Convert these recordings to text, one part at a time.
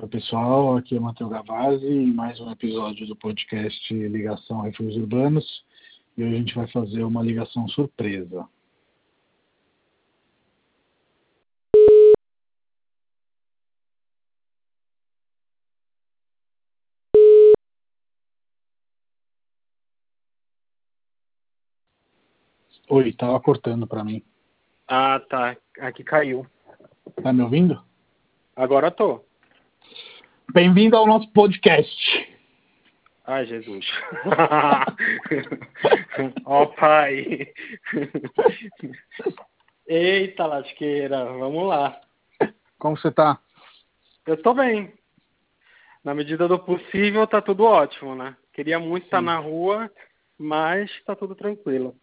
Oi, pessoal, aqui é Matheus Gavazzi em mais um episódio do podcast Ligação Refúgios Urbanos e hoje a gente vai fazer uma ligação surpresa. Oi, tava cortando para mim. Ah, tá. Aqui caiu. Tá me ouvindo? Agora tô. Bem-vindo ao nosso podcast. Ai, Jesus. Ó, oh, pai. Eita, lasqueira. Vamos lá. Como você tá? Eu tô bem. Na medida do possível, tá tudo ótimo, né? Queria muito Sim. estar na rua, mas tá tudo tranquilo.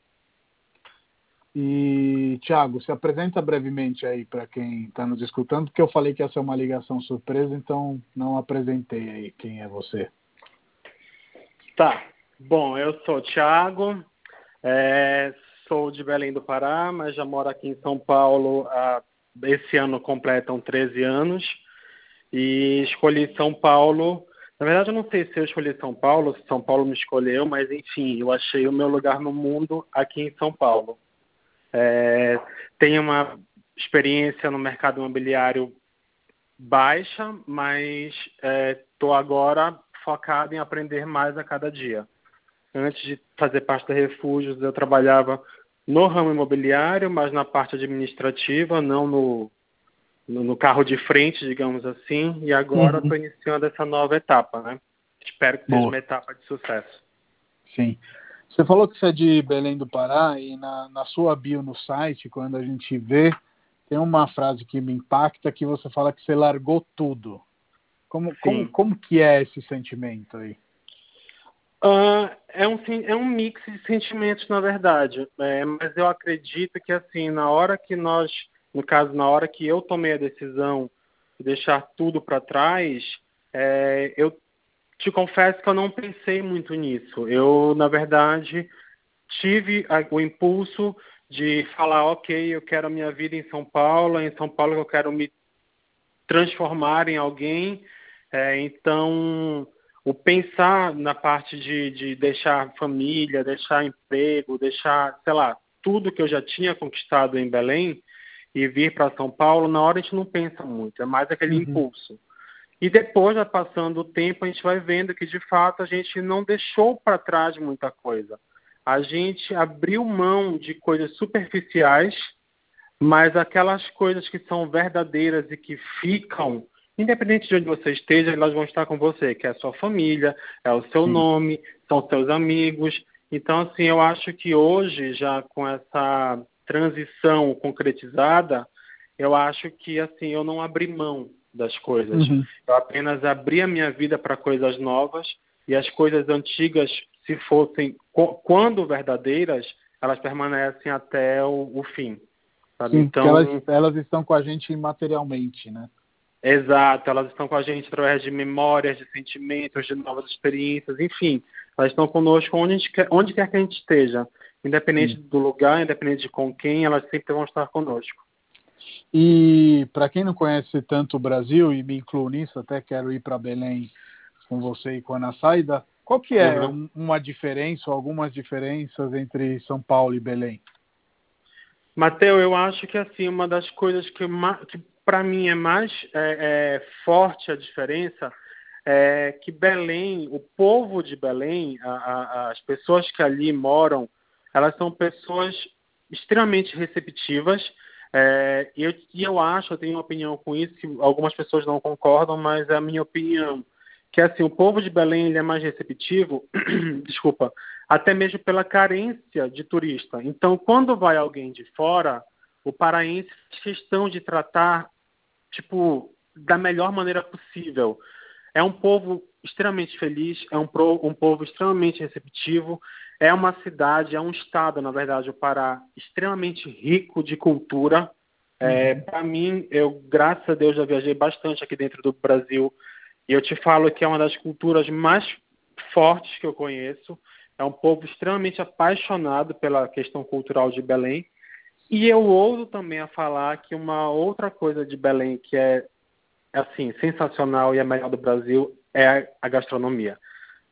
E, Thiago, se apresenta brevemente aí para quem está nos escutando, porque eu falei que ia ser uma ligação surpresa, então não apresentei aí quem é você. Tá. Bom, eu sou Thiago, é, sou de Belém do Pará, mas já moro aqui em São Paulo há, esse ano completam 13 anos. E escolhi São Paulo. Na verdade, eu não sei se eu escolhi São Paulo, se São Paulo me escolheu, mas enfim, eu achei o meu lugar no mundo aqui em São Paulo. É, tenho uma experiência no mercado imobiliário baixa, mas estou é, agora focado em aprender mais a cada dia. Antes de fazer parte da Refúgios, eu trabalhava no ramo imobiliário, mas na parte administrativa, não no, no, no carro de frente, digamos assim, e agora estou uhum. iniciando essa nova etapa, né? Espero que seja Boa. uma etapa de sucesso. Sim. Você falou que você é de Belém do Pará e na, na sua bio no site, quando a gente vê, tem uma frase que me impacta que você fala que você largou tudo. Como, como, como que é esse sentimento aí? Uh, é, um, é um mix de sentimentos, na verdade. É, mas eu acredito que, assim, na hora que nós, no caso, na hora que eu tomei a decisão de deixar tudo para trás, é, eu te confesso que eu não pensei muito nisso. Eu, na verdade, tive o impulso de falar, ok, eu quero a minha vida em São Paulo, em São Paulo eu quero me transformar em alguém. É, então, o pensar na parte de, de deixar família, deixar emprego, deixar, sei lá, tudo que eu já tinha conquistado em Belém e vir para São Paulo, na hora a gente não pensa muito, é mais aquele uhum. impulso. E depois, já passando o tempo, a gente vai vendo que de fato a gente não deixou para trás muita coisa. A gente abriu mão de coisas superficiais, mas aquelas coisas que são verdadeiras e que ficam, independente de onde você esteja, elas vão estar com você, que é a sua família, é o seu Sim. nome, são seus amigos. Então, assim, eu acho que hoje, já com essa transição concretizada, eu acho que assim eu não abri mão das coisas. Uhum. Eu apenas abri a minha vida para coisas novas e as coisas antigas, se fossem quando verdadeiras, elas permanecem até o, o fim. Sim, então elas, elas estão com a gente materialmente, né? Exato, elas estão com a gente através de memórias, de sentimentos, de novas experiências, enfim, elas estão conosco onde, quer, onde quer que a gente esteja, independente Sim. do lugar, independente de com quem, elas sempre vão estar conosco. E para quem não conhece tanto o Brasil, e me incluo nisso, até quero ir para Belém com você e com a Ana Saida, qual que é uhum. uma diferença, ou algumas diferenças entre São Paulo e Belém? Mateu, eu acho que assim uma das coisas que, que para mim é mais é, é, forte a diferença é que Belém, o povo de Belém, a, a, as pessoas que ali moram, elas são pessoas extremamente receptivas é, eu, eu acho, eu tenho uma opinião com isso, que algumas pessoas não concordam, mas é a minha opinião. Que assim, o povo de Belém ele é mais receptivo, desculpa, até mesmo pela carência de turista. Então, quando vai alguém de fora, o paraense faz questão de tratar, tipo, da melhor maneira possível. É um povo extremamente feliz, é um, pro, um povo extremamente receptivo, é uma cidade, é um estado, na verdade, o Pará, extremamente rico de cultura. É, uhum. Para mim, eu, graças a Deus, já viajei bastante aqui dentro do Brasil e eu te falo que é uma das culturas mais fortes que eu conheço. É um povo extremamente apaixonado pela questão cultural de Belém. E eu ouso também a falar que uma outra coisa de Belém que é assim, sensacional e a melhor do Brasil é a gastronomia.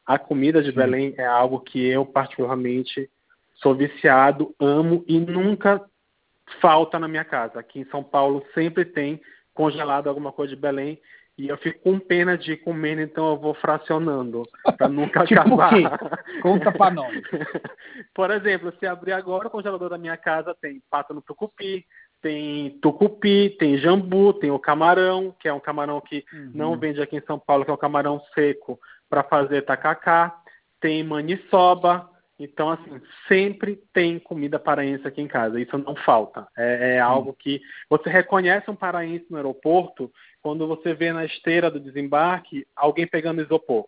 A comida de Sim. Belém é algo que eu particularmente sou viciado, amo e nunca falta na minha casa. Aqui em São Paulo sempre tem congelado alguma coisa de Belém e eu fico com pena de comer, então eu vou fracionando para nunca tipo acabar. Conta para nós. Por exemplo, se abrir agora o congelador da minha casa tem pata no tucupi, tem tucupi, tem jambu, tem o camarão, que é um camarão que uhum. não vende aqui em São Paulo, que é um camarão seco para fazer tacacá, tem maniçoba, então, assim, sempre tem comida paraense aqui em casa. Isso não falta. É, é algo que você reconhece um paraense no aeroporto quando você vê na esteira do desembarque alguém pegando isopor.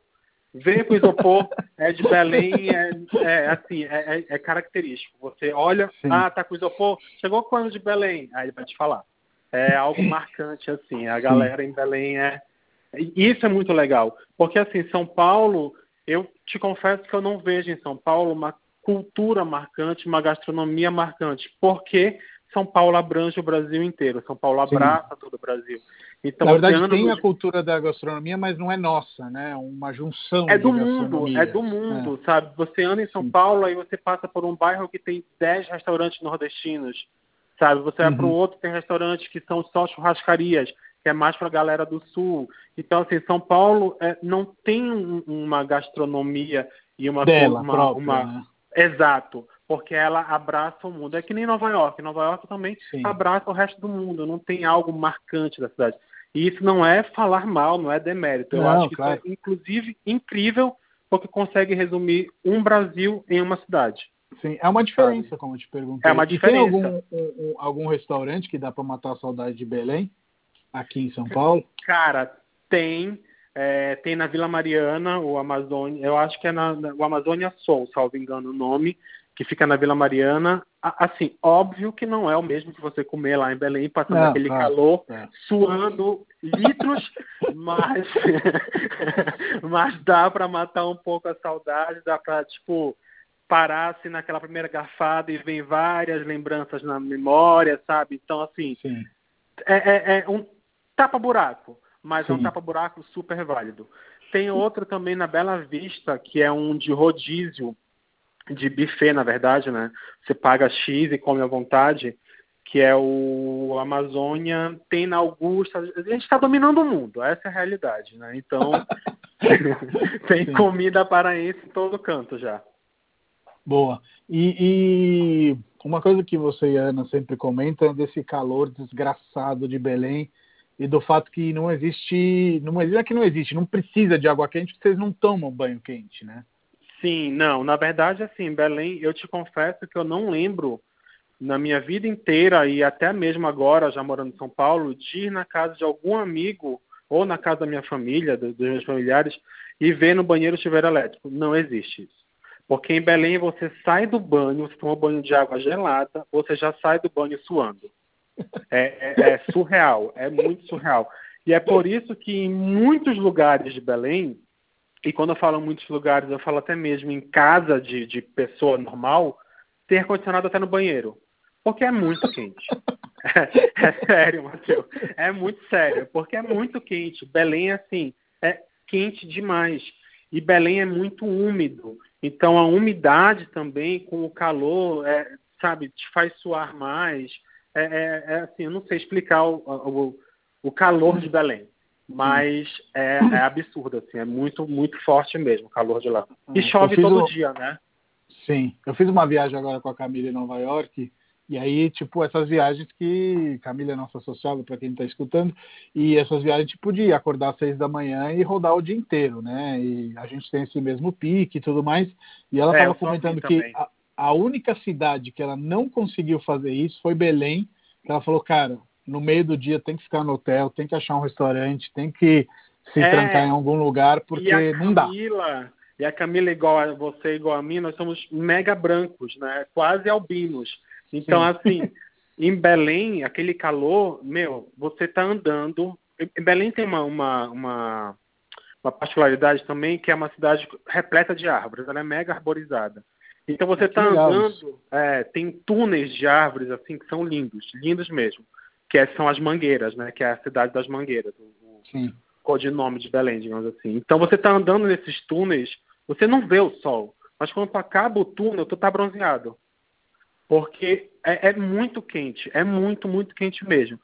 Ver com isopor é de Belém, é, é assim, é, é, é, característico. Você olha, Sim. ah, tá com isopor, chegou quando de Belém? Aí ele vai te falar. É algo marcante, assim. A galera Sim. em Belém é. Isso é muito legal. Porque, assim, São Paulo eu te confesso que eu não vejo em São Paulo uma cultura marcante, uma gastronomia marcante, porque São Paulo abrange o Brasil inteiro, São Paulo abraça Sim. todo o Brasil. Então, Na verdade, tem a cultura da gastronomia, mas não é nossa, né? Uma junção. É do mundo, é do mundo, é. sabe? Você anda em São Sim. Paulo, aí você passa por um bairro que tem 10 restaurantes nordestinos, sabe? Você vai para o uhum. outro, tem restaurantes que são só churrascarias que é mais para a galera do sul. Então, assim, São Paulo é, não tem um, uma gastronomia e uma Dela uma, própria, uma... Né? exato, porque ela abraça o mundo. É que nem Nova York. Nova York também Sim. abraça o resto do mundo. Não tem algo marcante da cidade. E isso não é falar mal, não é demérito. Eu não, acho que claro. isso é, inclusive, incrível, porque consegue resumir um Brasil em uma cidade. Sim, é uma diferença, Sabe? como eu te perguntei. É uma diferença. E tem algum, um, algum restaurante que dá para matar a saudade de Belém? Aqui em São Paulo? Cara, tem. É, tem na Vila Mariana, o Amazônia, eu acho que é na, o Amazônia Sol, salvo engano o nome, que fica na Vila Mariana. Assim, óbvio que não é o mesmo que você comer lá em Belém, passando não, aquele calor, é. suando litros, mas, mas dá para matar um pouco a saudade, dá para, tipo, parar assim naquela primeira garfada e vem várias lembranças na memória, sabe? Então, assim, é, é, é, um tapa-buraco, mas Sim. é um tapa-buraco super válido. Tem outro também na Bela Vista, que é um de rodízio, de buffet, na verdade, né? Você paga X e come à vontade, que é o Amazônia, tem na Augusta. A gente está dominando o mundo, essa é a realidade, né? Então, tem comida paraense em todo canto já. Boa. E, e, uma coisa que você e a Ana sempre comentam é desse calor desgraçado de Belém e do fato que não existe, não é que não existe, não precisa de água quente, porque vocês não tomam banho quente, né? Sim, não, na verdade, assim, Belém, eu te confesso que eu não lembro na minha vida inteira e até mesmo agora, já morando em São Paulo, de ir na casa de algum amigo ou na casa da minha família, dos meus familiares, e ver no banheiro chuveiro elétrico. Não existe isso. Porque em Belém você sai do banho, você toma banho de água gelada, você já sai do banho suando. É, é, é, surreal, é muito surreal. E é por isso que em muitos lugares de Belém, e quando eu falo muitos lugares, eu falo até mesmo em casa de, de pessoa normal, tem ar-condicionado até no banheiro. Porque é muito quente. É, é sério, Matheus. É muito sério, porque é muito quente. Belém, assim, é quente demais. E Belém é muito úmido. Então a umidade também, com o calor, é, sabe, te faz suar mais é, é, é, assim, eu não sei explicar o, o, o calor de Belém, mas é, é, absurdo, assim, é muito, muito forte mesmo o calor de lá. E chove todo um... dia, né? Sim, eu fiz uma viagem agora com a Camila em Nova York, e aí, tipo, essas viagens que Camila é nossa socióloga, para quem está escutando, e essas viagens, tipo, de acordar às seis da manhã e rodar o dia inteiro, né? E a gente tem esse mesmo pique e tudo mais. E ela estava é, comentando assim que a, a única cidade que ela não conseguiu fazer isso foi Belém. Ela falou, cara, no meio do dia tem que ficar no hotel, tem que achar um restaurante, tem que se é, trancar em algum lugar, porque não dá. E a Camila, igual a você, igual a mim, nós somos mega brancos, né? Quase albinos. Então, Sim. assim, em Belém, aquele calor, meu, você tá andando. Em Belém tem uma, uma, uma, uma particularidade também, que é uma cidade repleta de árvores, ela é mega arborizada. Então você está andando, é, tem túneis de árvores assim que são lindos, lindos mesmo, que é, são as mangueiras, né? Que é a cidade das mangueiras, o, Sim. codinome de Belém, digamos assim. Então você está andando nesses túneis, você não vê o sol, mas quando acaba o túnel, tu tá bronzeado. Porque é, é muito quente, é muito, muito quente mesmo.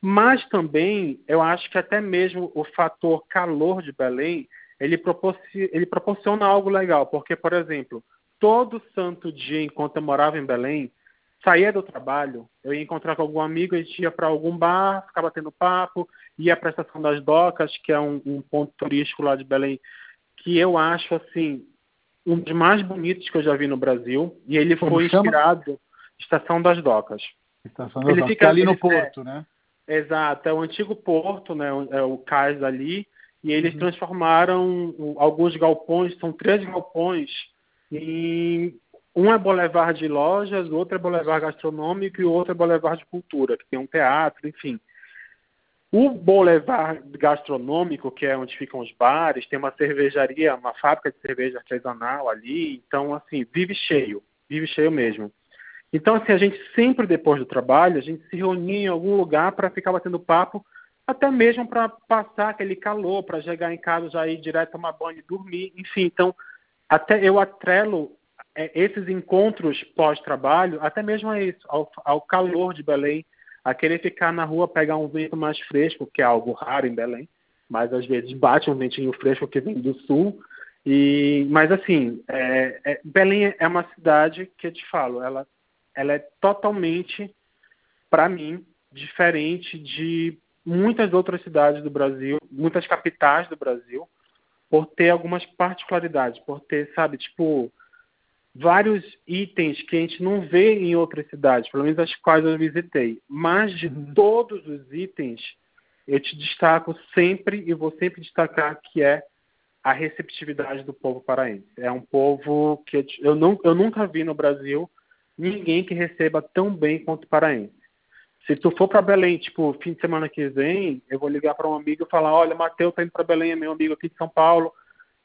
Mas também, eu acho que até mesmo o fator calor de Belém, ele, proporciona, ele proporciona algo legal. Porque, por exemplo, todo santo dia, enquanto eu morava em Belém, saía do trabalho, eu ia encontrar com algum amigo, a gente ia para algum bar, ficava tendo papo, ia para a Estação das Docas, que é um, um, ponto turístico lá de Belém, que eu acho, assim, um dos mais bonitos que eu já vi no Brasil. E ele Como foi chama? inspirado Estação das Docas. Estação das ele Docas, fica ali no porto, é, né? Exato, é o antigo porto, né? É o cais ali. E eles uhum. transformaram alguns galpões, são três galpões, em um é boulevard de lojas, o outro é boulevard gastronômico e o outro é boulevard de cultura, que tem um teatro, enfim. O boulevard gastronômico, que é onde ficam os bares, tem uma cervejaria, uma fábrica de cerveja artesanal ali, então assim, vive cheio, vive cheio mesmo. Então, assim, a gente sempre depois do trabalho, a gente se reunia em algum lugar para ficar batendo papo, até mesmo para passar aquele calor, para chegar em casa já ir direto tomar banho e dormir, enfim. Então, até eu atrelo é, esses encontros pós-trabalho, até mesmo a isso, ao, ao, calor de Belém, a querer ficar na rua, pegar um vento mais fresco, que é algo raro em Belém, mas às vezes bate um ventinho fresco que vem do sul. E, mas assim, é, é, Belém é uma cidade que eu te falo, ela, ela é totalmente, para mim, diferente de muitas outras cidades do Brasil, muitas capitais do Brasil, por ter algumas particularidades, por ter, sabe, tipo, vários itens que a gente não vê em outras cidades, pelo menos as quais eu visitei. Mas de uhum. todos os itens, eu te destaco sempre e vou sempre destacar que é a receptividade do povo paraense. É um povo que eu, eu, não, eu nunca vi no Brasil ninguém que receba tão bem quanto paraense. Se tu for para Belém, tipo, fim de semana que vem, eu vou ligar para um amigo e falar, olha, Matheus tá indo para Belém, é meu amigo aqui de São Paulo.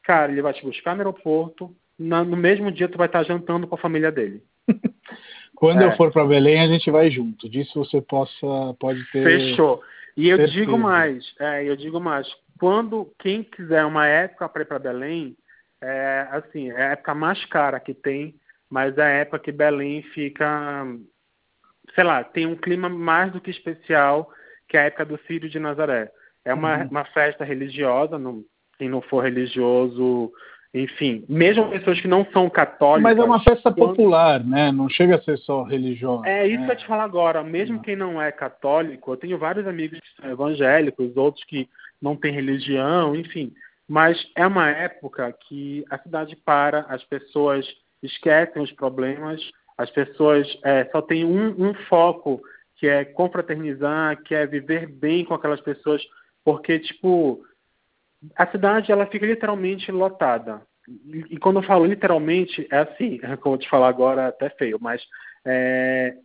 Cara, ele vai te buscar no aeroporto, na, no mesmo dia tu vai estar jantando com a família dele. Quando é. eu for para Belém, a gente vai junto. Disso você possa, pode ter. Fechou. E eu certeza. digo mais, é, eu digo mais. Quando quem quiser uma época para ir para Belém, é, assim, é a época mais cara que tem, mas é a época que Belém fica, sei lá, tem um clima mais do que especial, que é a época do Círio de Nazaré. É uma, uhum. uma festa religiosa, não, quem não for religioso enfim, mesmo pessoas que não são católicas. Mas é uma festa quando... popular, né? Não chega a ser só religiosa. É isso né? que eu te falar agora. Mesmo não. quem não é católico, eu tenho vários amigos que são evangélicos, outros que não têm religião, enfim. Mas é uma época que a cidade para, as pessoas esquecem os problemas, as pessoas é, só têm um, um foco que é confraternizar, que é viver bem com aquelas pessoas, porque tipo a cidade ela fica literalmente lotada. E, quando eu falo literalmente, é assim, como eu te falar agora, até feio, mas é,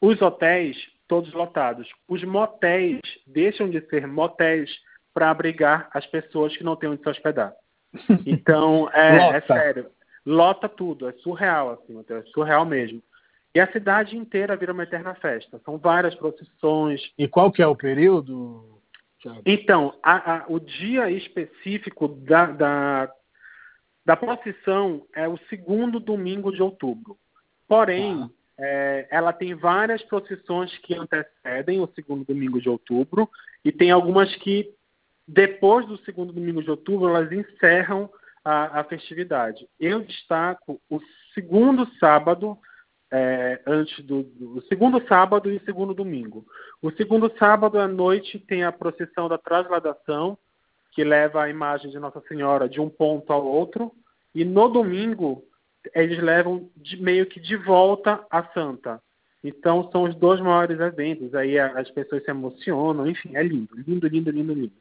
os hotéis todos lotados. Os motéis deixam de ser motéis para abrigar as pessoas que não têm onde se hospedar. Então, é, é sério. Lota tudo, é surreal, assim, é surreal mesmo. E a cidade inteira vira uma eterna festa. São várias procissões. E qual que é o período? Então, a, a, o dia específico da, da, da procissão é o segundo domingo de outubro. Porém, ah. é, ela tem várias procissões que antecedem o segundo domingo de outubro e tem algumas que, depois do segundo domingo de outubro, elas encerram a, a festividade. Eu destaco o segundo sábado é, antes do, do, segundo sábado e segundo domingo. O segundo sábado à noite tem a procissão da trasladação, que leva a imagem de Nossa Senhora de um ponto ao outro, e no domingo eles levam de, meio que de volta a Santa. Então são os dois maiores eventos. Aí as pessoas se emocionam, enfim, é lindo, lindo, lindo, lindo, lindo.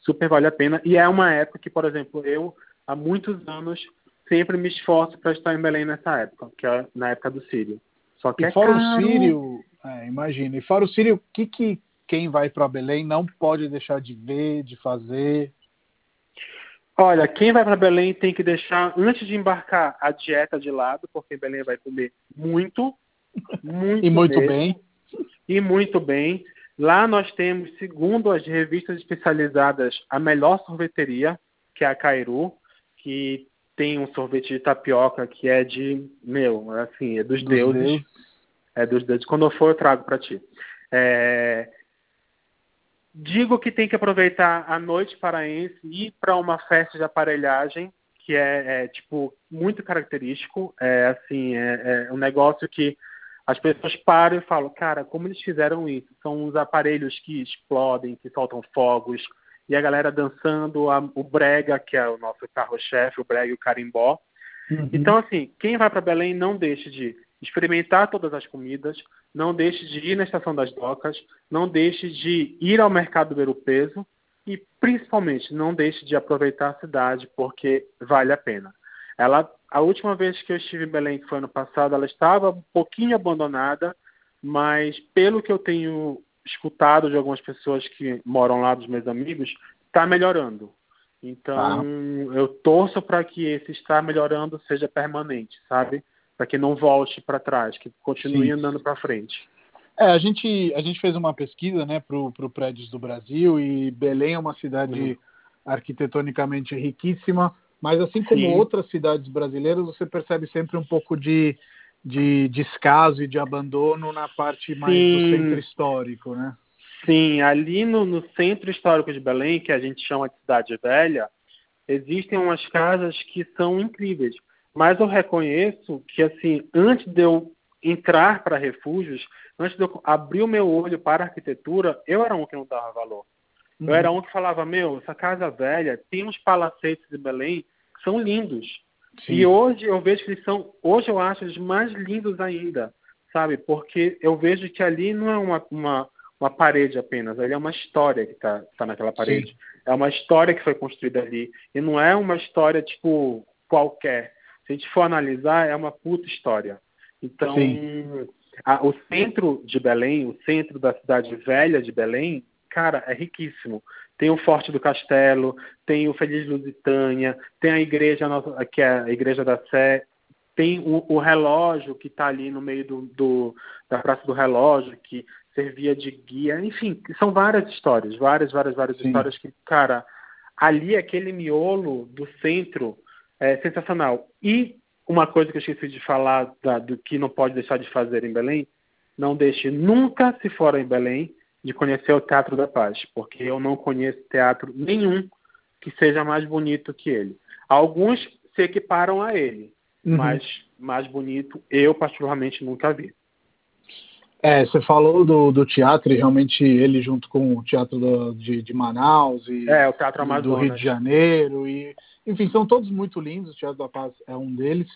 Super vale a pena. E é uma época que, por exemplo, eu há muitos anos sempre me esforço para estar em Belém nessa época, que é na época do Sírio. Só que e é fora caro. o Sírio, é, imagina, e fora o Sírio, o que, que quem vai para Belém não pode deixar de ver, de fazer? Olha, quem vai para Belém tem que deixar, antes de embarcar, a dieta de lado, porque Belém vai comer muito, muito E muito mesmo, bem. E muito bem. Lá nós temos, segundo as revistas especializadas, a melhor sorveteria, que é a Cairu, que tem um sorvete de tapioca que é de, meu, assim, é dos, dos deuses. Deus. É dos deuses. Quando eu for, eu trago para ti. É... Digo que tem que aproveitar a noite paraense e ir para uma festa de aparelhagem, que é, é tipo, muito característico. É, assim, é, é um negócio que as pessoas param e falam, cara, como eles fizeram isso? São uns aparelhos que explodem, que soltam fogos, e a galera dançando a, o brega, que é o nosso carro-chefe, o brega e o carimbó. Uhum. Então, assim, quem vai para Belém não deixe de experimentar todas as comidas, não deixe de ir na Estação das Docas, não deixe de ir ao mercado ver o peso e, principalmente, não deixe de aproveitar a cidade, porque vale a pena. Ela a última vez que eu estive em Belém, que foi ano passado, ela estava um pouquinho abandonada, mas pelo que eu tenho escutado de algumas pessoas que moram lá, dos meus amigos, está melhorando. Então, ah. eu torço para que esse estar melhorando seja permanente, sabe? Para que não volte para trás, que continue Sim. andando para frente. É, a gente, a gente fez uma pesquisa né, para o Prédios do Brasil e Belém é uma cidade uhum. arquitetonicamente riquíssima, mas assim como Sim. outras cidades brasileiras, você percebe sempre um pouco de, de descaso e de abandono na parte mais Sim. do centro histórico, né? Sim, ali no, no, centro histórico de Belém, que a gente chama de Cidade Velha, existem umas casas que são incríveis. Mas eu reconheço que, assim, antes de eu entrar para refúgios, antes de eu abrir o meu olho para a arquitetura, eu era um que não dava valor. Eu era uhum. um que falava, meu, essa casa velha tem uns palacetes de Belém que são lindos. Sim. E hoje eu vejo que eles são, hoje eu acho eles mais lindos ainda, sabe? Porque eu vejo que ali não é uma, uma, uma parede apenas, ali é uma história que está tá naquela parede. Sim. É uma história que foi construída ali. E não é uma história, tipo, qualquer. Se a gente for analisar, é uma puta história. Então, a, o centro de Belém, o centro da cidade velha de Belém, cara, é riquíssimo. Tem o Forte do Castelo, tem o Feliz Lusitânia, tem a igreja, que é a Igreja da Sé, tem o, o relógio que está ali no meio do, do, da Praça do Relógio, que servia de guia. Enfim, são várias histórias, várias, várias, várias Sim. histórias que, cara, ali aquele miolo do centro é sensacional. E uma coisa que eu esqueci de falar da, do que não pode deixar de fazer em Belém, não deixe nunca, se for em Belém, de conhecer o Teatro da Paz, porque eu não conheço teatro nenhum que seja mais bonito que ele. Alguns se equiparam a ele, uhum. mas mais bonito eu particularmente nunca vi. É, você falou do, do teatro e realmente ele junto com o teatro do, de, de Manaus e é, o teatro do Rio de Janeiro e enfim são todos muito lindos. O Teatro da Paz é um deles.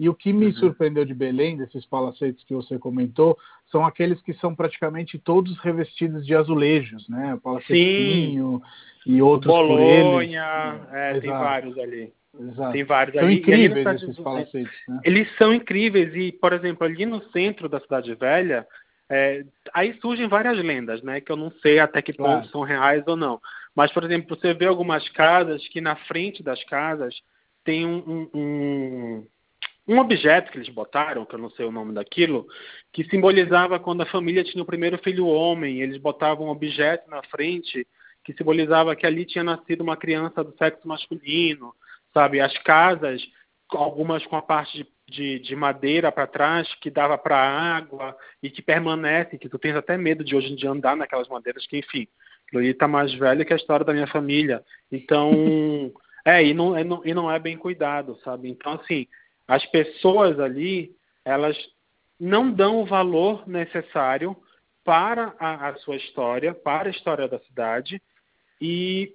E o que me uhum. surpreendeu de Belém, desses palacetes que você comentou, são aqueles que são praticamente todos revestidos de azulejos, né? O Palacetinho e outros Bolonha, eles. É, tem vários ali. Exato. Tem vários são ali. incríveis ali esses palacetes, né? Eles são incríveis e, por exemplo, ali no centro da cidade velha, é, aí surgem várias lendas, né? Que eu não sei até que ponto claro. são reais ou não. Mas, por exemplo, você vê algumas casas que na frente das casas tem um, um, um um objeto que eles botaram, que eu não sei o nome daquilo, que simbolizava quando a família tinha o primeiro filho homem. Eles botavam um objeto na frente que simbolizava que ali tinha nascido uma criança do sexo masculino, sabe? As casas, algumas com a parte de, de, de madeira para trás que dava para água e que permanece, que tu tens até medo de hoje em dia andar naquelas madeiras, que enfim, ali está mais velho que a história da minha família. Então, é, e não, e não é bem cuidado, sabe? Então, assim, as pessoas ali, elas não dão o valor necessário para a, a sua história, para a história da cidade, e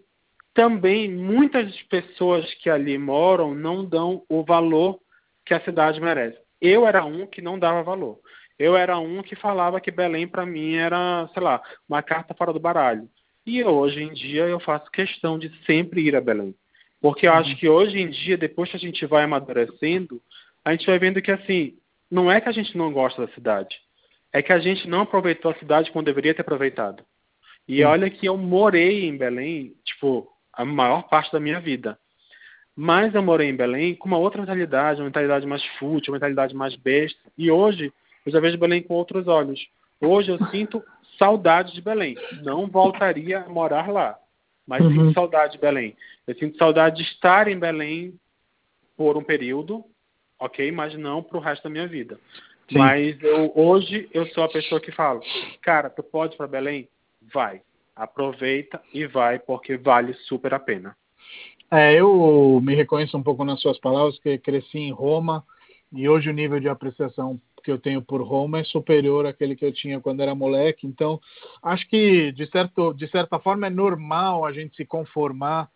também muitas pessoas que ali moram não dão o valor que a cidade merece. Eu era um que não dava valor. Eu era um que falava que Belém para mim era, sei lá, uma carta fora do baralho. E hoje em dia eu faço questão de sempre ir a Belém. Porque eu acho uhum. que hoje em dia, depois que a gente vai amadurecendo, a gente vai vendo que assim, não é que a gente não gosta da cidade, é que a gente não aproveitou a cidade como deveria ter aproveitado. E Sim. olha que eu morei em Belém, tipo, a maior parte da minha vida. Mas eu morei em Belém com uma outra mentalidade, uma mentalidade mais fútil, uma mentalidade mais besta. E hoje eu já vejo Belém com outros olhos. Hoje eu sinto saudade de Belém. Não voltaria a morar lá, mas uhum. sinto saudade de Belém. Eu sinto saudade de estar em Belém por um período, ok? Mas não para o resto da minha vida. Sim. Mas eu, hoje eu sou a pessoa que fala, cara, tu pode para Belém? Vai. Aproveita e vai, porque vale super a pena. É, eu me reconheço um pouco nas suas palavras, que cresci em Roma e hoje o nível de apreciação que eu tenho por Roma é superior àquele que eu tinha quando era moleque. Então, acho que de, certo, de certa forma é normal a gente se conformar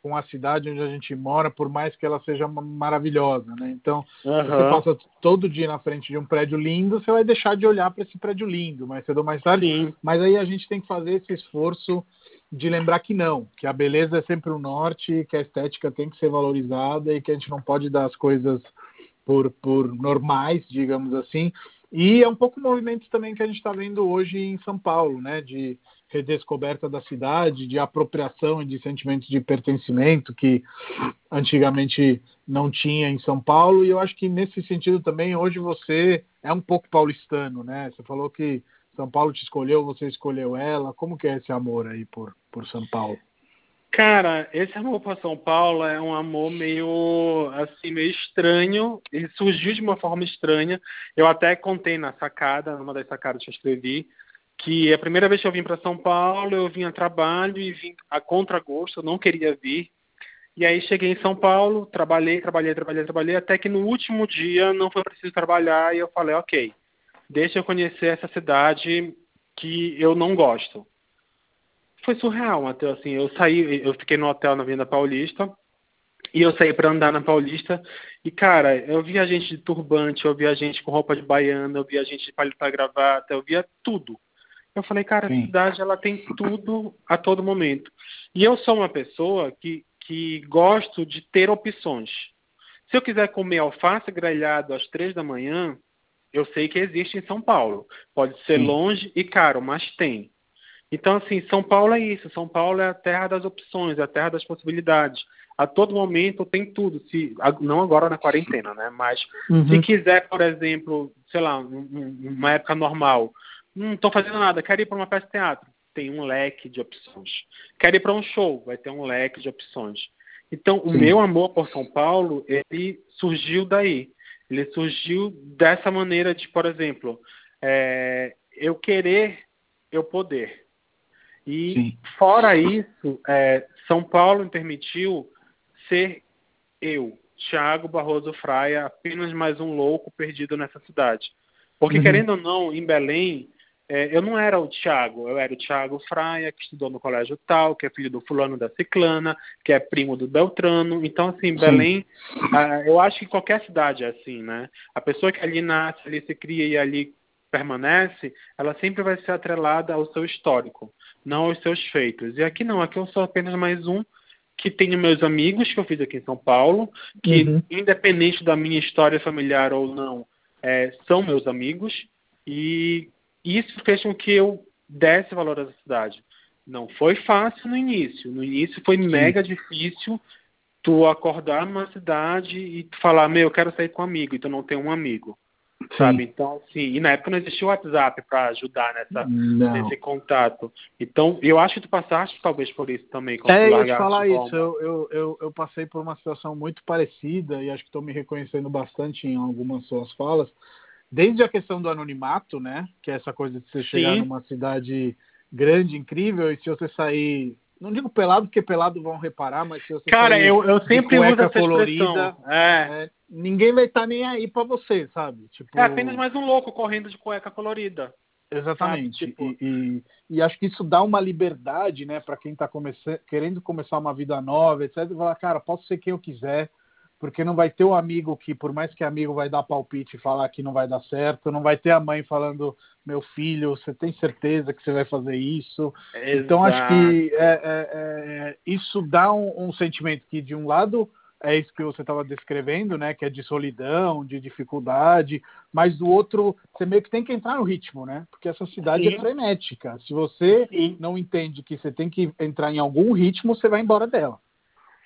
com a cidade onde a gente mora, por mais que ela seja maravilhosa, né? Então, uhum. você passa todo dia na frente de um prédio lindo, você vai deixar de olhar para esse prédio lindo, mais cedo ou mais tarde. Sim. Mas aí a gente tem que fazer esse esforço de lembrar que não, que a beleza é sempre o norte, que a estética tem que ser valorizada e que a gente não pode dar as coisas por, por normais, digamos assim. E é um pouco o movimento também que a gente está vendo hoje em São Paulo, né? De redescoberta da cidade, de apropriação e de sentimento de pertencimento que antigamente não tinha em São Paulo. E eu acho que nesse sentido também hoje você é um pouco paulistano, né? Você falou que São Paulo te escolheu, você escolheu ela. Como que é esse amor aí por, por São Paulo? Cara, esse amor por São Paulo é um amor meio assim meio estranho. Ele surgiu de uma forma estranha. Eu até contei na sacada, numa das sacadas que eu escrevi, que a primeira vez que eu vim para São Paulo, eu vim a trabalho e vim a contragosto, eu não queria vir. E aí cheguei em São Paulo, trabalhei, trabalhei, trabalhei, trabalhei, até que no último dia não foi preciso trabalhar e eu falei, ok, deixa eu conhecer essa cidade que eu não gosto foi surreal, Matheus. Assim, eu saí, eu fiquei no hotel na Vinda Paulista e eu saí para andar na Paulista e, cara, eu via gente de turbante, eu via gente com roupa de baiana, eu via gente de palito gravata, eu via tudo. Eu falei, cara, Sim. a cidade ela tem tudo a todo momento. E eu sou uma pessoa que, que gosto de ter opções. Se eu quiser comer alface grelhado às três da manhã, eu sei que existe em São Paulo. Pode ser Sim. longe e caro, mas tem. Então, assim, São Paulo é isso. São Paulo é a terra das opções, é a terra das possibilidades. A todo momento tem tudo. Se, não agora na quarentena, né? Mas uhum. se quiser, por exemplo, sei lá, uma época normal, não estou fazendo nada, quero ir para uma peça de teatro, tem um leque de opções. Quero ir para um show, vai ter um leque de opções. Então, Sim. o meu amor por São Paulo, ele surgiu daí. Ele surgiu dessa maneira de, por exemplo, é, eu querer, eu poder. E, Sim. fora isso, é, São Paulo me permitiu ser eu, Thiago Barroso Fraia, apenas mais um louco perdido nessa cidade. Porque, uhum. querendo ou não, em Belém, é, eu não era o Thiago, eu era o Thiago Fraia, que estudou no colégio tal, que é filho do fulano da ciclana, que é primo do Beltrano. Então, assim, Belém, eu acho que qualquer cidade é assim, né? A pessoa que ali nasce, ali se cria e ali permanece, ela sempre vai ser atrelada ao seu histórico não aos seus feitos. E aqui não, aqui eu sou apenas mais um que tenho meus amigos que eu fiz aqui em São Paulo, que uhum. independente da minha história familiar ou não, é, são meus amigos, e isso fez com que eu desse valor à cidade. Não foi fácil no início. No início foi Sim. mega difícil tu acordar numa cidade e tu falar, meu, eu quero sair com um amigo, e tu não tem um amigo sabe? Então, assim, e na época não existia o WhatsApp para ajudar nessa, nesse contato. Então, eu acho que tu passaste talvez por isso também. É, eu te falar isso. Eu, eu, eu, eu, passei por uma situação muito parecida e acho que estou me reconhecendo bastante em algumas suas falas. Desde a questão do anonimato, né? Que é essa coisa de você chegar Sim. numa cidade grande, incrível, e se você sair não digo pelado, porque pelado vão reparar, mas se você Cara, eu, eu sempre uso essa colorida, é. É, ninguém vai estar tá nem aí para você, sabe? Tipo, é apenas mais um louco correndo de cueca colorida. Exatamente. Tipo... E, e, e, acho que isso dá uma liberdade, né, para quem está querendo começar uma vida nova, etc. E falar, cara, posso ser quem eu quiser, porque não vai ter o um amigo que, por mais que amigo vai dar palpite e falar que não vai dar certo, não vai ter a mãe falando, meu filho, você tem certeza que você vai fazer isso? Exato. Então acho que é, é, é, isso dá um, um, sentimento que, de um lado, é isso que você estava descrevendo, né, que é de solidão, de dificuldade, mas do outro, você meio que tem que entrar no ritmo, né? Porque essa cidade é Sim. é frenética. Se você Sim. não entende que você tem que entrar em algum ritmo, você vai embora dela.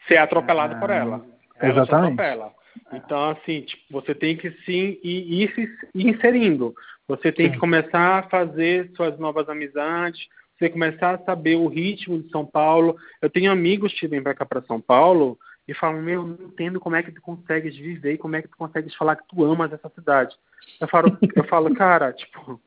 Ser atropelado por ela. Ela Exatamente. Então, assim, tipo, você tem que sim ir, ir se inserindo. Você tem sim. que começar a fazer suas novas amizades, você começar a saber o ritmo de São Paulo. Eu tenho amigos que vêm para cá para São Paulo e falam, meu, não entendo como é que tu consegues viver e como é que tu consegues falar que tu amas essa cidade. Eu falo, eu falo, cara, tipo,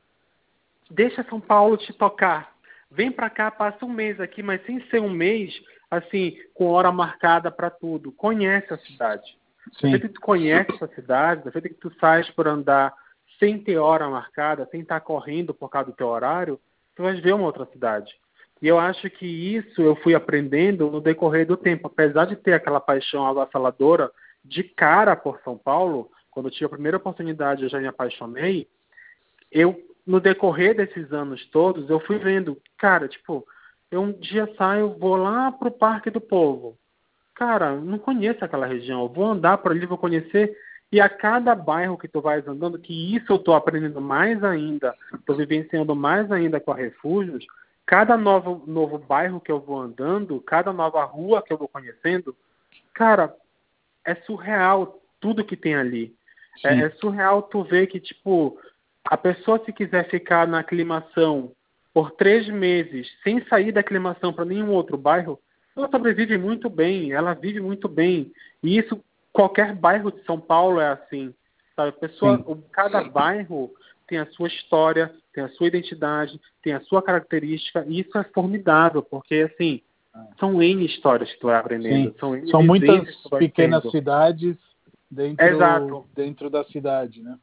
deixa São Paulo te tocar. Vem para cá, passa um mês aqui, mas sem ser um mês, assim, com hora marcada para tudo. Conhece a cidade. Sim. Da que tu conhece essa cidade, da feita que tu sais por andar sem ter hora marcada, sem estar correndo por causa do teu horário, tu vais ver uma outra cidade. E eu acho que isso eu fui aprendendo no decorrer do tempo. Apesar de ter aquela paixão avassaladora de cara por São Paulo, quando eu tive a primeira oportunidade eu já me apaixonei, eu, no decorrer desses anos todos, eu fui vendo, cara, tipo, eu um dia saio, vou lá pro Parque do Povo. Cara, não conheço aquela região, eu vou andar por ali, vou conhecer e a cada bairro que tu vais andando, que isso eu estou aprendendo mais ainda, estou vivenciando mais ainda com a Refúgios, cada novo, novo bairro que eu vou andando, cada nova rua que eu vou conhecendo, cara, é surreal tudo que tem ali. É, é, surreal tu ver que, tipo, a pessoa se quiser ficar na aclimação por três meses sem sair da aclimação para nenhum outro bairro, ela sobrevive muito bem, ela vive muito bem. E isso qualquer bairro de São Paulo é assim. Sabe? Pessoa, cada bairro tem a sua história, tem a sua identidade, tem a sua característica, e isso é formidável, porque assim, são N histórias que tu vai aprendendo. São, são muitas pequenas tendo. cidades dentro, dentro da cidade, né?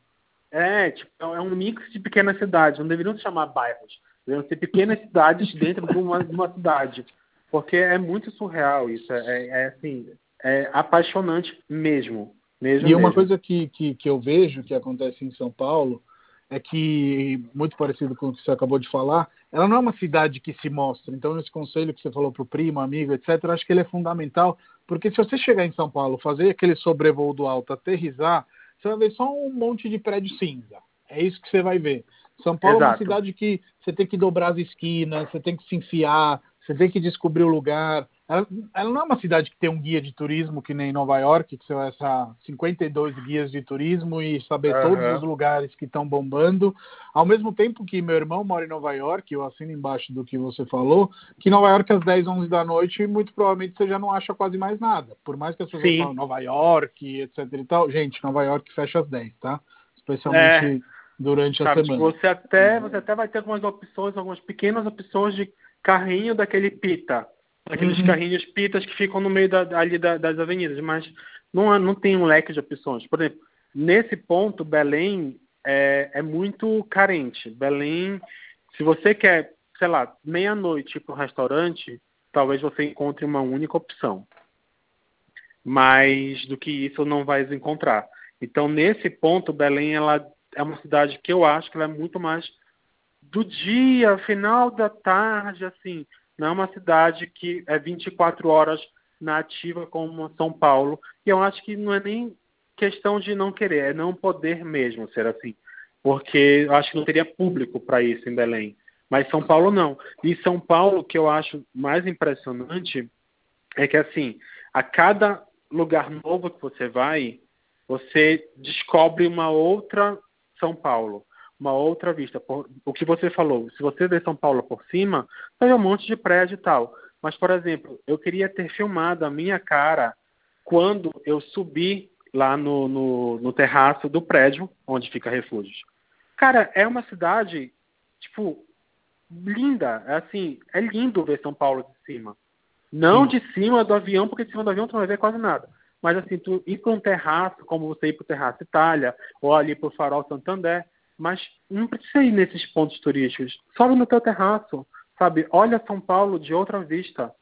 É, tipo, é um mix de pequenas cidades, não deveriam se chamar bairros, deveriam ser pequenas cidades dentro de uma, de uma cidade. Porque é muito surreal isso, é, é, é assim, é apaixonante mesmo. mesmo e uma mesmo. coisa que, que, que eu vejo que acontece em São Paulo é que, muito parecido com o que você acabou de falar, ela não é uma cidade que se mostra. Então, esse conselho que você falou para o primo, amigo, etc., acho que ele é fundamental, porque se você chegar em São Paulo, fazer aquele sobrevoo do alto, aterrizar, você vai ver só um monte de prédio cinza. É isso que você vai ver. São Paulo Exato. é uma cidade que você tem que dobrar as esquinas, você tem que se enfiar, você tem que descobrir o lugar. Ela, ela, não é uma cidade que tem um guia de turismo que nem Nova York, que vai achar 52 guias de turismo e saber uhum. todos os lugares que estão bombando. Ao mesmo tempo que meu irmão mora em Nova York, eu assino embaixo do que você falou, que Nova York às 10, 11 da noite, muito provavelmente você já não acha quase mais nada. Por mais que as pessoas falem Nova York, etc e tal. Gente, Nova York fecha às 10, tá? Especialmente é, durante a semana. Você até, você até vai ter algumas opções, algumas pequenas opções de carrinho daquele pita Aqueles uhum. carrinhos pitas que ficam no meio da, ali da, das avenidas, mas não, não tem um leque de opções. Por exemplo, nesse ponto, Belém é, é muito carente. Belém, se você quer, sei lá, meia-noite para um restaurante, talvez você encontre uma única opção. Mais do que isso não vai encontrar. Então, nesse ponto, Belém ela é uma cidade que eu acho que ela é muito mais do dia, final da tarde, assim, não é uma cidade que é 24 horas na ativa como São Paulo. E eu acho que não é nem questão de não querer, é não poder mesmo ser assim. Porque eu acho que não teria público para isso em Belém. Mas São Paulo não. E São Paulo, o que eu acho mais impressionante é que assim, a cada lugar novo que você vai, você descobre uma outra São Paulo uma outra vista. Por, o que você falou, se você vê São Paulo por cima, ver um monte de prédio e tal. Mas, por exemplo, eu queria ter filmado a minha cara quando eu subi lá no, no, no terraço do prédio onde fica Refúgios. Cara, é uma cidade, tipo, linda. É assim, é lindo ver São Paulo de cima. Não Sim. de cima do avião, porque de cima do avião tu não vai ver quase nada. Mas assim, tu ir para um terraço, como você ir para o Terraço Itália, ou ali para o Farol Santander, mas não precisa ir nesses pontos turísticos. Sobe no teu terraço, sabe? Olha São Paulo de outra vista.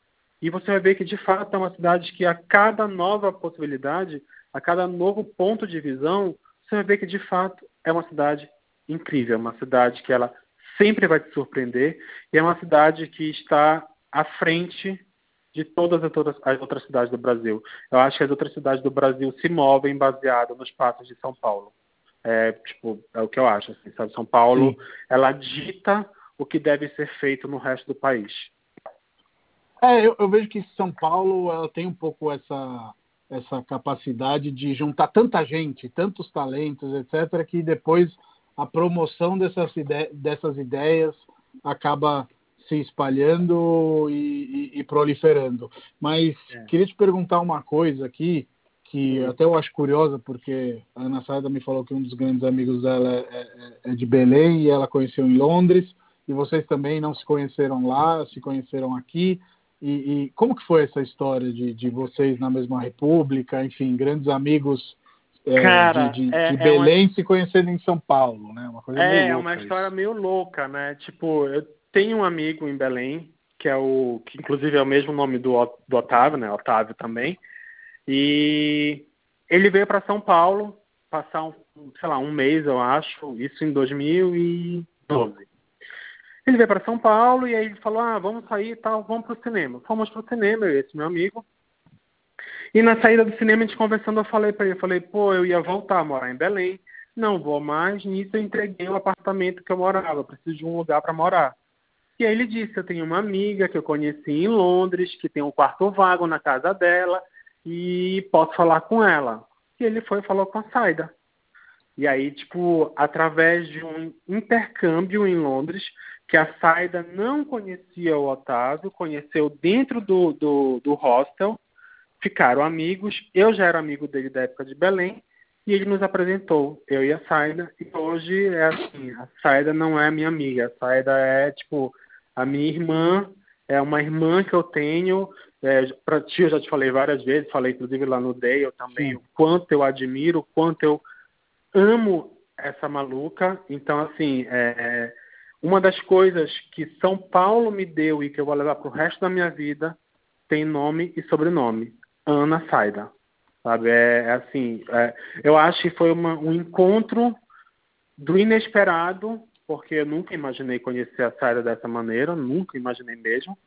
E você vai ver que de fato é uma cidade que a cada nova possibilidade, a cada novo ponto de visão, você vai ver que de fato é uma cidade incrível, uma cidade que ela sempre vai te surpreender e é uma cidade que está à frente de todas as outras, as outras cidades do Brasil. Eu acho que as outras cidades do Brasil se movem baseado nos passos de São Paulo. É, tipo, é o que eu acho. Assim, sabe? São Paulo, Sim. ela dita o que deve ser feito no resto do país. É, eu, eu, vejo que São Paulo ela tem um pouco essa essa capacidade de juntar tanta gente, tantos talentos, etc., que depois a promoção dessas, ide dessas ideias acaba se espalhando e, e, e proliferando. Mas é. queria te perguntar uma coisa aqui, que até eu acho curiosa, porque a Ana Saida me falou que um dos grandes amigos dela é, é, é de Belém e ela conheceu em Londres, e vocês também não se conheceram lá, se conheceram aqui. E, e como que foi essa história de, de vocês na mesma república, enfim, grandes amigos é, Cara, de, de, é, de Belém é uma... se conhecendo em São Paulo, né? Uma coisa é, é uma história isso. meio louca, né? Tipo, eu tenho um amigo em Belém, que é o que inclusive é o mesmo nome do, do Otávio, né? Otávio também. E ele veio para São Paulo passar um, sei lá, um mês, eu acho, isso em 2012. Ele veio para São Paulo e aí ele falou: "Ah, vamos sair e tal, vamos pro cinema". Fomos pro cinema, eu e esse meu amigo. E na saída do cinema, a gente conversando, eu falei para ele, eu falei: "Pô, eu ia voltar a morar em Belém, não vou mais". Nisso eu entreguei o apartamento que eu morava, preciso de um lugar para morar. E aí ele disse: "Eu tenho uma amiga que eu conheci em Londres, que tem um quarto vago na casa dela, e posso falar com ela". E ele foi e falou com a Saida. E aí, tipo, através de um intercâmbio em Londres, que a Saida não conhecia o Otávio, conheceu dentro do, do, do hostel, ficaram amigos. Eu já era amigo dele da época de Belém, e ele nos apresentou, eu e a Saida, e hoje é assim, a Saida não é minha amiga, a Saida é, tipo, a minha irmã, é uma irmã que eu tenho, é, para ti eu já te falei várias vezes, falei inclusive lá no Day, eu também, Sim. o quanto eu admiro, o quanto eu amo essa maluca, então assim, é, uma das coisas que São Paulo me deu e que eu vou levar para o resto da minha vida tem nome e sobrenome. Ana Saida. Sabe? É, é assim, é, eu acho que foi uma, um encontro do inesperado, porque eu nunca imaginei conhecer a Saida dessa maneira, nunca imaginei mesmo.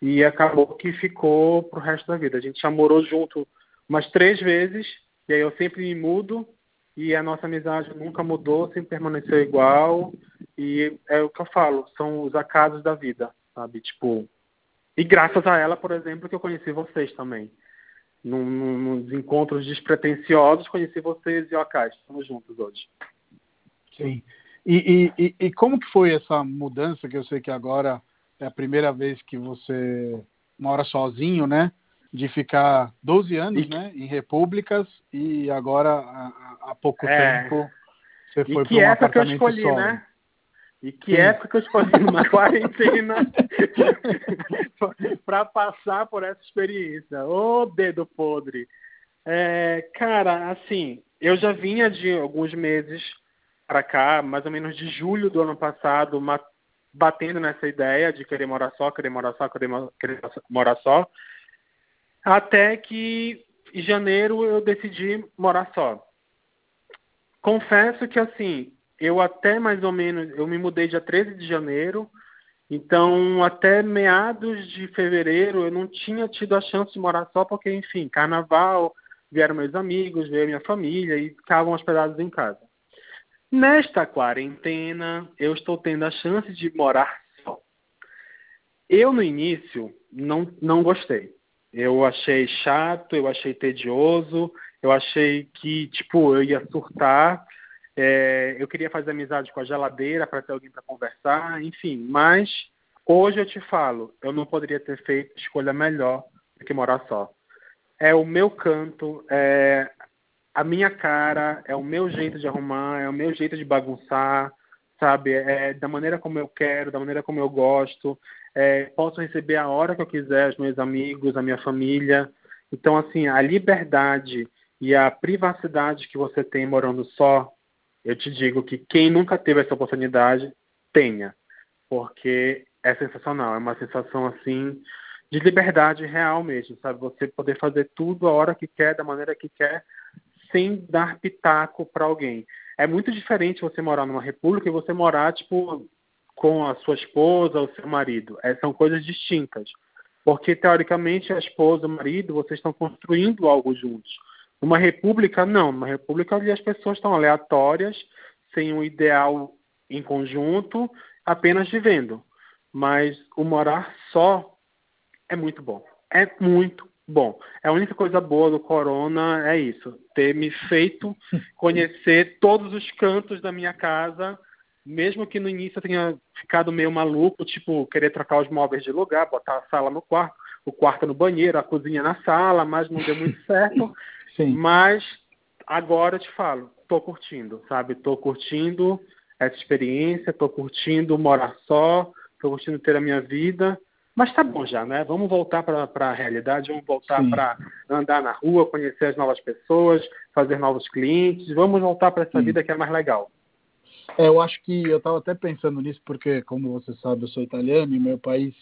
E acabou que ficou pro resto da vida. A gente já morou junto umas três vezes, e aí eu sempre me mudo, e a nossa amizade nunca mudou, sempre permaneceu igual. E é o que eu falo, são os acasos da vida, sabe? Tipo, e graças a ela, por exemplo, que eu conheci vocês também. Num, num, nos encontros despretensiosos, conheci vocês e o Acai, estamos juntos hoje. Sim. E, e, e, como que foi essa mudança, que eu sei que agora é a primeira vez que você mora sozinho, né? De ficar 12 anos, né? Em repúblicas e agora há, há pouco é, tempo você foi para um apartamento que eu escolhi, solo. Né? E que Sim. época que eu escolhi uma quarentena para passar por essa experiência. Ô oh, dedo podre. É, cara, assim, eu já vinha de alguns meses para cá, mais ou menos de julho do ano passado, uma, batendo nessa ideia de querer morar só, querer morar só, querer, querer morar só, até que em janeiro eu decidi morar só. Confesso que assim, eu até mais ou menos, eu me mudei dia 13 de janeiro, então até meados de fevereiro eu não tinha tido a chance de morar só, porque, enfim, carnaval, vieram meus amigos, veio minha família e ficavam hospedados em casa. Nesta quarentena, eu estou tendo a chance de morar só. Eu, no início, não, não gostei. Eu achei chato, eu achei tedioso, eu achei que, tipo, eu ia surtar é, eu queria fazer amizade com a geladeira para ter alguém para conversar, enfim. Mas hoje eu te falo, eu não poderia ter feito escolha melhor do que morar só. É o meu canto, é a minha cara, é o meu jeito de arrumar, é o meu jeito de bagunçar, sabe? É da maneira como eu quero, da maneira como eu gosto. É, posso receber a hora que eu quiser os meus amigos, a minha família. Então, assim, a liberdade e a privacidade que você tem morando só eu te digo que quem nunca teve essa oportunidade, tenha, porque é sensacional, é uma sensação assim de liberdade real mesmo, sabe? Você poder fazer tudo a hora que quer, da maneira que quer, sem dar pitaco para alguém. É muito diferente você morar numa república e você morar, tipo, com a sua esposa ou seu marido. É, são coisas distintas. Porque, teoricamente, a esposa o marido, vocês estão construindo algo juntos. Uma república, não. Uma república ali as pessoas estão aleatórias, sem um ideal em conjunto, apenas vivendo. Mas o morar só é muito bom. É muito Bom, a única coisa boa do corona é isso, ter me feito conhecer todos os cantos da minha casa, mesmo que no início eu tenha ficado meio maluco, tipo, querer trocar os móveis de lugar, botar a sala no quarto, o quarto no banheiro, a cozinha na sala, mas não deu muito certo. Sim. Mas agora eu te falo, tô curtindo, sabe? Tô curtindo essa experiência, tô curtindo morar só, tô curtindo ter a minha vida. Mas tá bom já, né? Vamos voltar para a realidade, vamos voltar para andar na rua, conhecer as novas pessoas, fazer novos clientes. Vamos voltar para essa Sim. vida que é mais legal. É, eu acho que eu estava até pensando nisso porque, como você sabe, eu sou italiano e meu país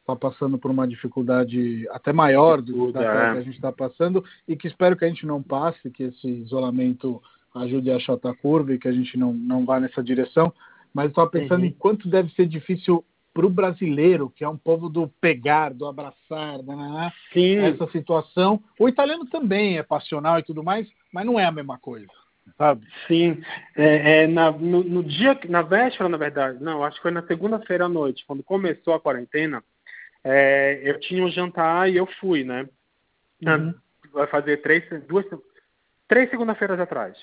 está passando por uma dificuldade até maior do que a gente está passando e que espero que a gente não passe, que esse isolamento ajude a achatar a curva e que a gente não, não vá nessa direção. Mas eu estava pensando uhum. em quanto deve ser difícil para o brasileiro, que é um povo do pegar, do abraçar, né, né, né, Sim. essa situação. O italiano também é passional e tudo mais, mas não é a mesma coisa. Sabe? Sim, é, é na, no, no, dia, na véspera, na verdade, não, acho que foi na segunda-feira à noite, quando começou a quarentena, é, eu tinha um jantar e eu fui, né? Uhum. Vai fazer três, duas, três segunda-feiras atrás.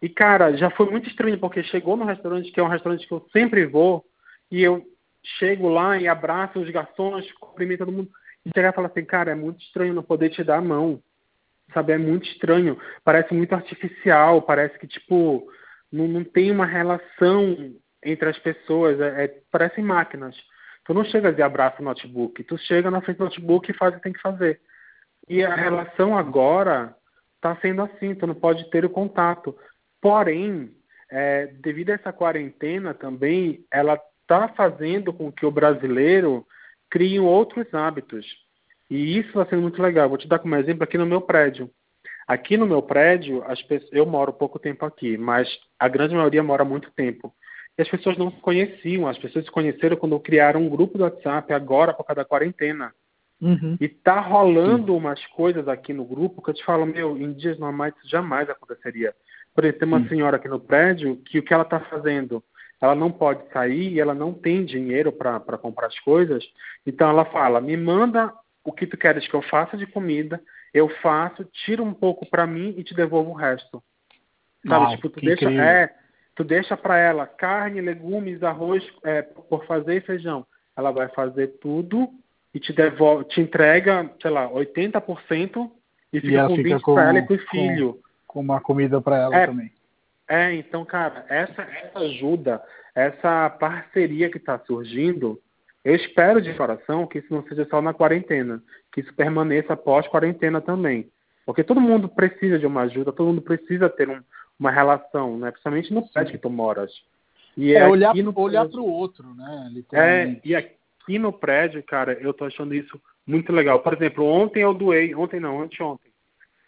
E, cara, já foi muito estranho, porque chegou no restaurante, que é um restaurante que eu sempre vou, e eu chego lá e abraço os garçons, cumprimento todo mundo. E chegar e falar assim, cara, é muito estranho não poder te dar a mão. Sabe, é muito estranho. Parece muito artificial, parece que, tipo, não, não tem uma relação entre as pessoas. É, é, parecem máquinas. Tu não chega e abraça o notebook. Tu chega na frente do notebook e faz o que tem que fazer. E a relação agora está sendo assim, tu não pode ter o contato. Porém, é, devido a essa quarentena também, ela está fazendo com que o brasileiro crie outros hábitos. E isso está sendo muito legal. Vou te dar como exemplo aqui no meu prédio. Aqui no meu prédio, as pessoas, eu moro pouco tempo aqui, mas a grande maioria mora muito tempo. E as pessoas não se conheciam. As pessoas se conheceram quando criaram um grupo do WhatsApp agora por causa da quarentena. Uhum. E tá rolando Sim. umas coisas aqui no grupo que eu te falo, meu, em dias normais isso jamais aconteceria. Por exemplo, tem uma Sim. senhora aqui no prédio que o que ela está fazendo? Ela não pode sair e ela não tem dinheiro para comprar as coisas. Então ela fala: me manda o que tu queres que eu faça de comida, eu faço, tiro um pouco para mim e te devolvo o resto. Sabe? Uau, tipo, tu deixa, é, tu deixa para ela carne, legumes, arroz é, por fazer e feijão. Ela vai fazer tudo e te devolve, te entrega, sei lá, 80% e fica e com fica 20 para ela e com o filho. Com, com uma comida para ela é, também. É, então, cara, essa, essa ajuda, essa parceria que está surgindo, eu espero de coração que isso não seja só na quarentena, que isso permaneça pós-quarentena também. Porque todo mundo precisa de uma ajuda, todo mundo precisa ter um, uma relação, né? principalmente no prédio que tu moras. E é, olhar, no olhar para o outro, né? É, e aqui no prédio, cara, eu tô achando isso muito legal. Por exemplo, ontem eu doei, ontem não, anteontem,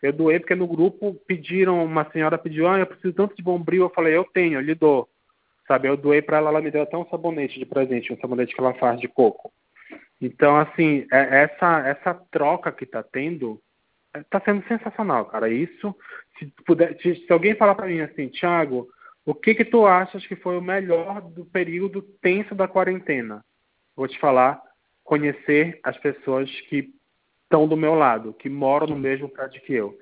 eu doei porque no grupo pediram, uma senhora pediu, ah, eu preciso tanto de bombril. Eu falei, eu tenho, eu lhe dou. Sabe, eu doei para ela, ela me deu até um sabonete de presente, um sabonete que ela faz de coco. Então, assim, é, essa, essa troca que está tendo é, sendo sensacional, cara. Isso, se, puder, se alguém falar para mim assim, Thiago, o que que tu achas que foi o melhor do período tenso da quarentena? Vou te falar, conhecer as pessoas que estão do meu lado, que moram no mesmo prédio que eu.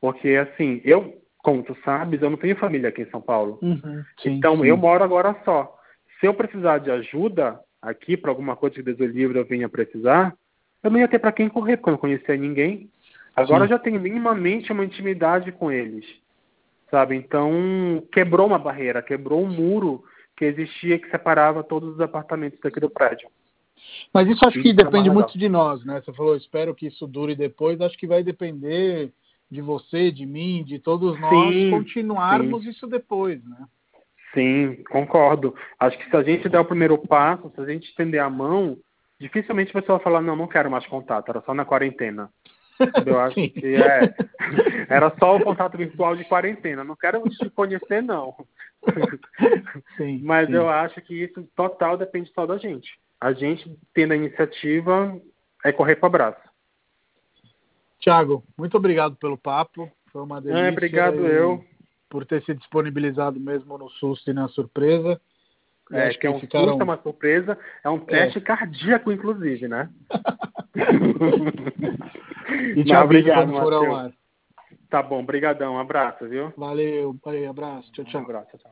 Porque, assim, eu, como tu sabes, eu não tenho família aqui em São Paulo. Uhum, sim, então, sim. eu moro agora só. Se eu precisar de ajuda aqui para alguma coisa que Deus o livre eu venha precisar, eu não ia ter para quem correr, porque eu não conhecia ninguém. Agora já tenho minimamente uma intimidade com eles. Sabe? Então, quebrou uma barreira, quebrou um muro que existia que separava todos os apartamentos daqui do prédio. Mas isso acho que isso depende é muito de nós, né? Você falou, espero que isso dure depois. Acho que vai depender de você, de mim, de todos nós sim, continuarmos sim. isso depois, né? Sim, concordo. Acho que se a gente der o primeiro passo, se a gente estender a mão, dificilmente a pessoa vai falar, não, não quero mais contato, era só na quarentena. Eu acho Sim. que é. Era só o contato virtual de quarentena. Não quero te conhecer, não. Sim, Mas sim. eu acho que isso total depende só da gente a gente tendo a iniciativa é correr para o abraço. Tiago, muito obrigado pelo papo. Foi uma delícia. É, obrigado eu. Por ter se disponibilizado mesmo no susto e na surpresa. É, acho que é um ficaram... susto, é uma surpresa. É um teste é. cardíaco, inclusive, né? E te aviso quando for. Tá bom, brigadão, um abraço, viu? Valeu, valeu, abraço, tchau, tchau. Um abraço, tchau.